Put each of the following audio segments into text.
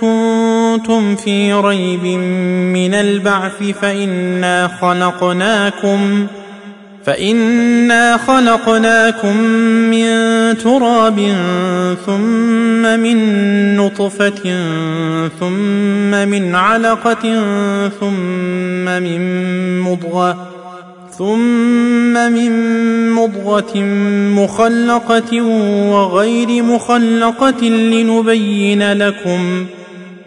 كنتم في ريب من البعث فإنا خلقناكم فإنا خلقناكم من تراب ثم من نطفة ثم من علقة ثم من مضغة ثم من مضغة مخلقة وغير مخلقة لنبين لكم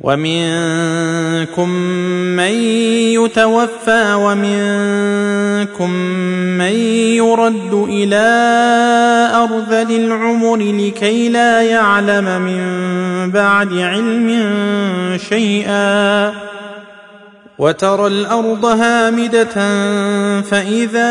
ومنكم من يتوفى ومنكم من يرد إلى أرذل العمر لكي لا يعلم من بعد علم شيئا وترى الأرض هامدة فإذا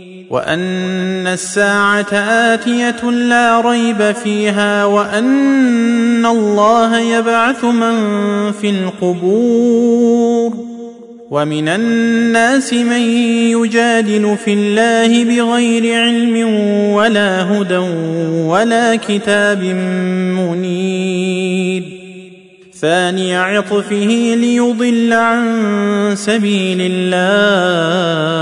وأن الساعة آتية لا ريب فيها وأن الله يبعث من في القبور ومن الناس من يجادل في الله بغير علم ولا هدى ولا كتاب منير. ثاني عطفه ليضل عن سبيل الله.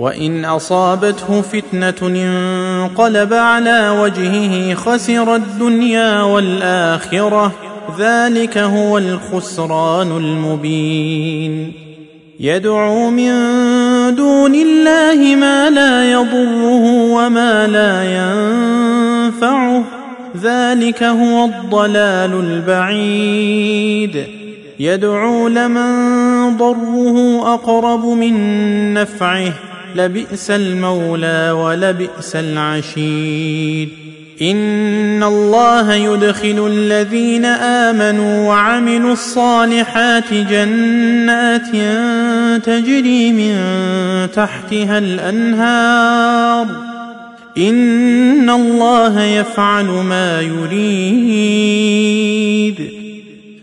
وإن أصابته فتنة انقلب على وجهه خسر الدنيا والآخرة ذلك هو الخسران المبين. يدعو من دون الله ما لا يضره وما لا ينفعه ذلك هو الضلال البعيد. يدعو لمن ضره أقرب من نفعه لبئس المولى ولبئس العشير. إن الله يدخل الذين آمنوا وعملوا الصالحات جنات تجري من تحتها الأنهار. إن الله يفعل ما يريد.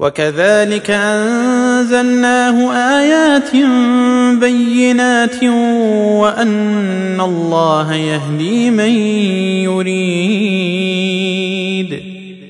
وكذلك أنزلناه آيات بينات وأن الله يهدي من يريد.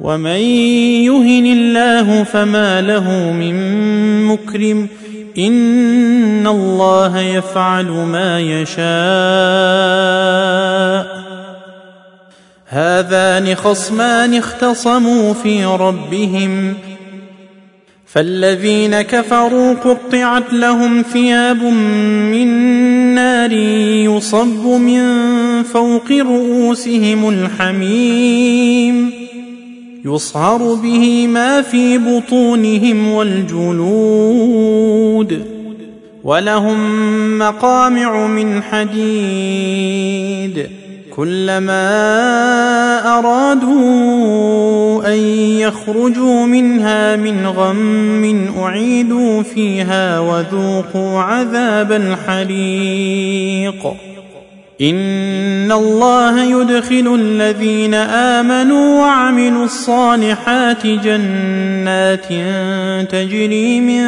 ومن يهن الله فما له من مكرم ان الله يفعل ما يشاء هذان خصمان اختصموا في ربهم فالذين كفروا قطعت لهم ثياب من نار يصب من فوق رؤوسهم الحميم يصهر به ما في بطونهم والجلود ولهم مقامع من حديد كلما أرادوا أن يخرجوا منها من غم أعيدوا فيها وذوقوا عذاب الحريق. ان الله يدخل الذين امنوا وعملوا الصالحات جنات تجري من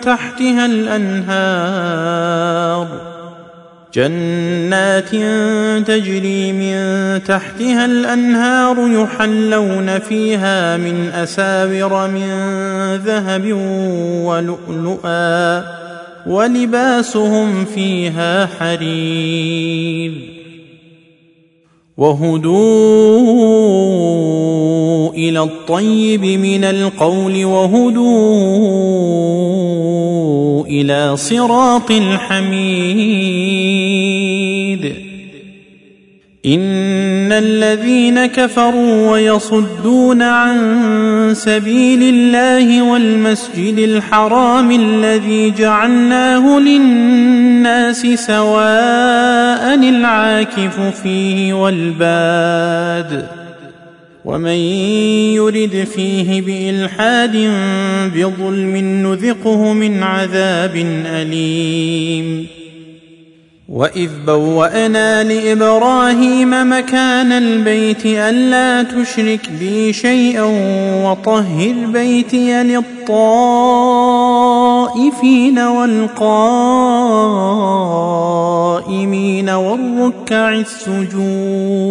تحتها الانهار جنات تجري من تحتها الانهار يحلون فيها من اساور من ذهب ولؤلؤا ولباسهم فيها حرير وهدوا إلى الطيب من القول وهدوا إلى صراط الحميد ان الذين كفروا ويصدون عن سبيل الله والمسجد الحرام الذي جعلناه للناس سواء العاكف فيه والباد ومن يرد فيه بالحاد بظلم نذقه من عذاب اليم واذ بوانا لابراهيم مكان البيت الا تشرك بي شيئا وطهر بيتي للطائفين والقائمين والركع السجود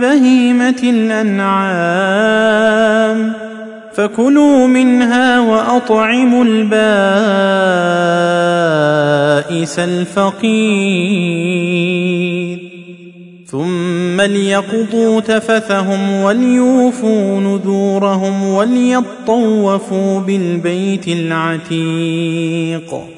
بهيمة الأنعام. فكلوا منها وأطعموا البائس الفقير. ثم ليقضوا تفثهم وليوفوا نذورهم وليطوفوا بالبيت العتيق.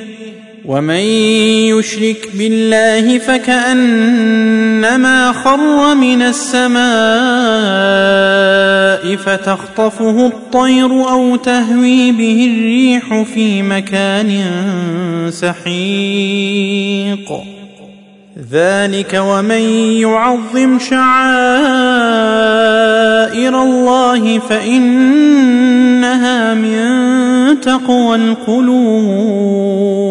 ومن يشرك بالله فكأنما خر من السماء فتخطفه الطير أو تهوي به الريح في مكان سحيق. ذلك ومن يعظم شعائر الله فإنها من تقوى القلوب.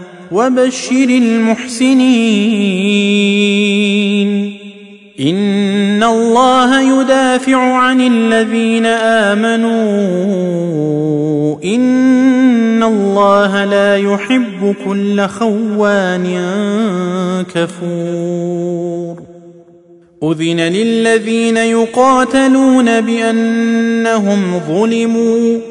وبشر المحسنين. إن الله يدافع عن الذين آمنوا. إن الله لا يحب كل خوان كفور. أذن للذين يقاتلون بأنهم ظلموا.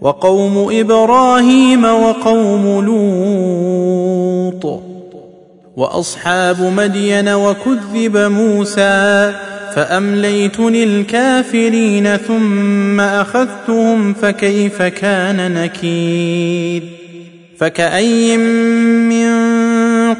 وقوم إبراهيم وقوم لوط وأصحاب مدين وكذب موسى فامليت للكافرين ثم أخذتهم فكيف كان نكير فكاين من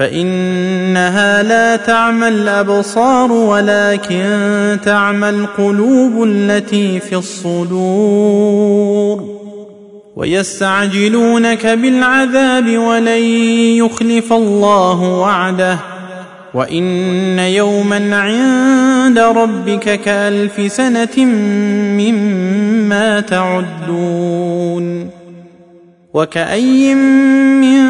فإنها لا تعمى الأبصار ولكن تعمى القلوب التي في الصدور. ويستعجلونك بالعذاب ولن يخلف الله وعده. وإن يوما عند ربك كألف سنة مما تعدون. وكاين من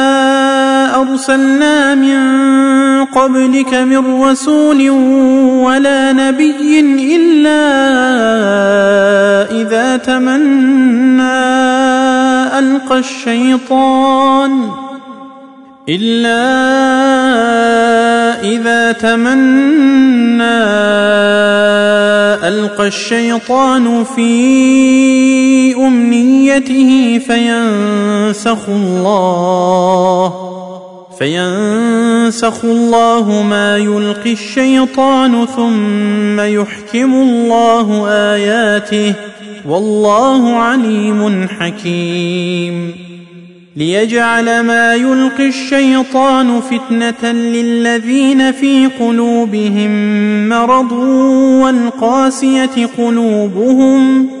أرسلنا من قبلك من رسول ولا نبي إلا إذا تمنى ألقى الشيطان إلا إذا تمنى ألقى الشيطان في أمنيته فينسخ الله فينسخ الله ما يلقي الشيطان ثم يحكم الله اياته والله عليم حكيم. ليجعل ما يلقي الشيطان فتنه للذين في قلوبهم مرض والقاسيه قلوبهم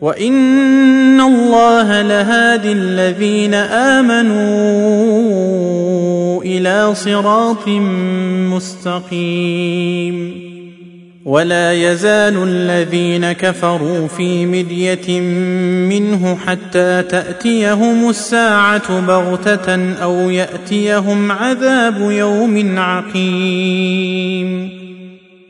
وان الله لهادي الذين امنوا إلى صراط مستقيم ولا يزال الذين كفروا في مديه منه حتى تاتيهم الساعة بغته أو ياتيهم عذاب يوم عقيم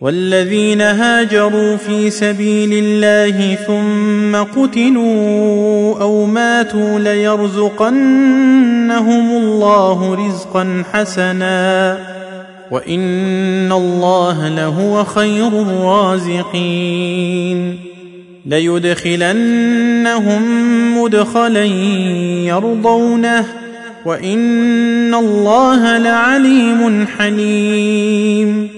والذين هاجروا في سبيل الله ثم قتلوا أو ماتوا ليرزقنهم الله رزقا حسنا. وإن الله لهو خير الرازقين. ليدخلنهم مدخلا يرضونه. وإن الله لعليم حليم.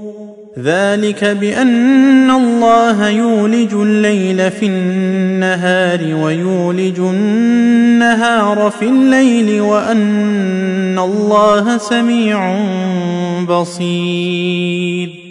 ذلك بأن الله يولج الليل في النهار ويولج النهار في الليل وأن الله سميع بصير.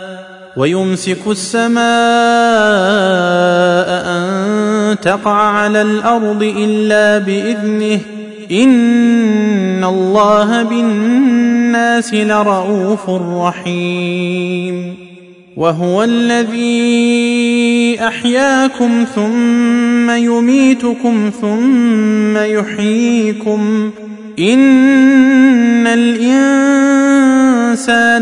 ويمسك السماء أن تقع على الأرض إلا بإذنه. إن الله بالناس لرءوف رحيم. وهو الذي أحياكم ثم يميتكم ثم يحييكم. إن الانسان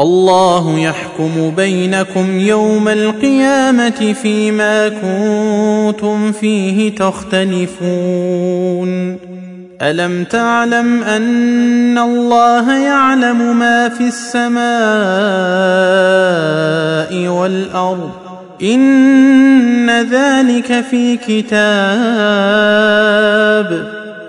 الله يحكم بينكم يوم القيامة فيما كنتم فيه تختلفون. ألم تعلم أن الله يعلم ما في السماء والأرض؟ إن ذلك في كتاب.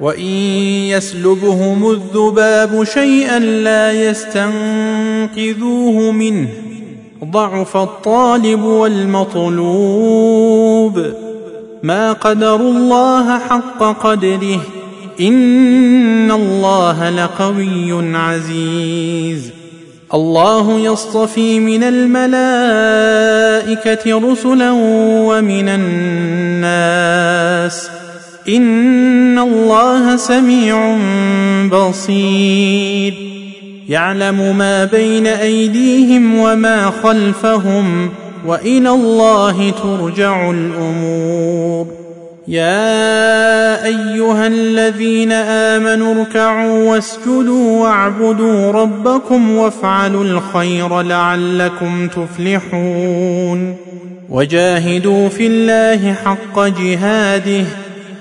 وان يسلبهم الذباب شيئا لا يستنقذوه منه ضعف الطالب والمطلوب ما قدروا الله حق قدره ان الله لقوي عزيز. الله يصطفي من الملائكه رسلا ومن الناس ان الله سميع بصير يعلم ما بين ايديهم وما خلفهم والى الله ترجع الأمور يا ايها الذين امنوا اركعوا واسجدوا واعبدوا ربكم وافعلوا الخير لعلكم تفلحون وجاهدوا في الله حق جهاده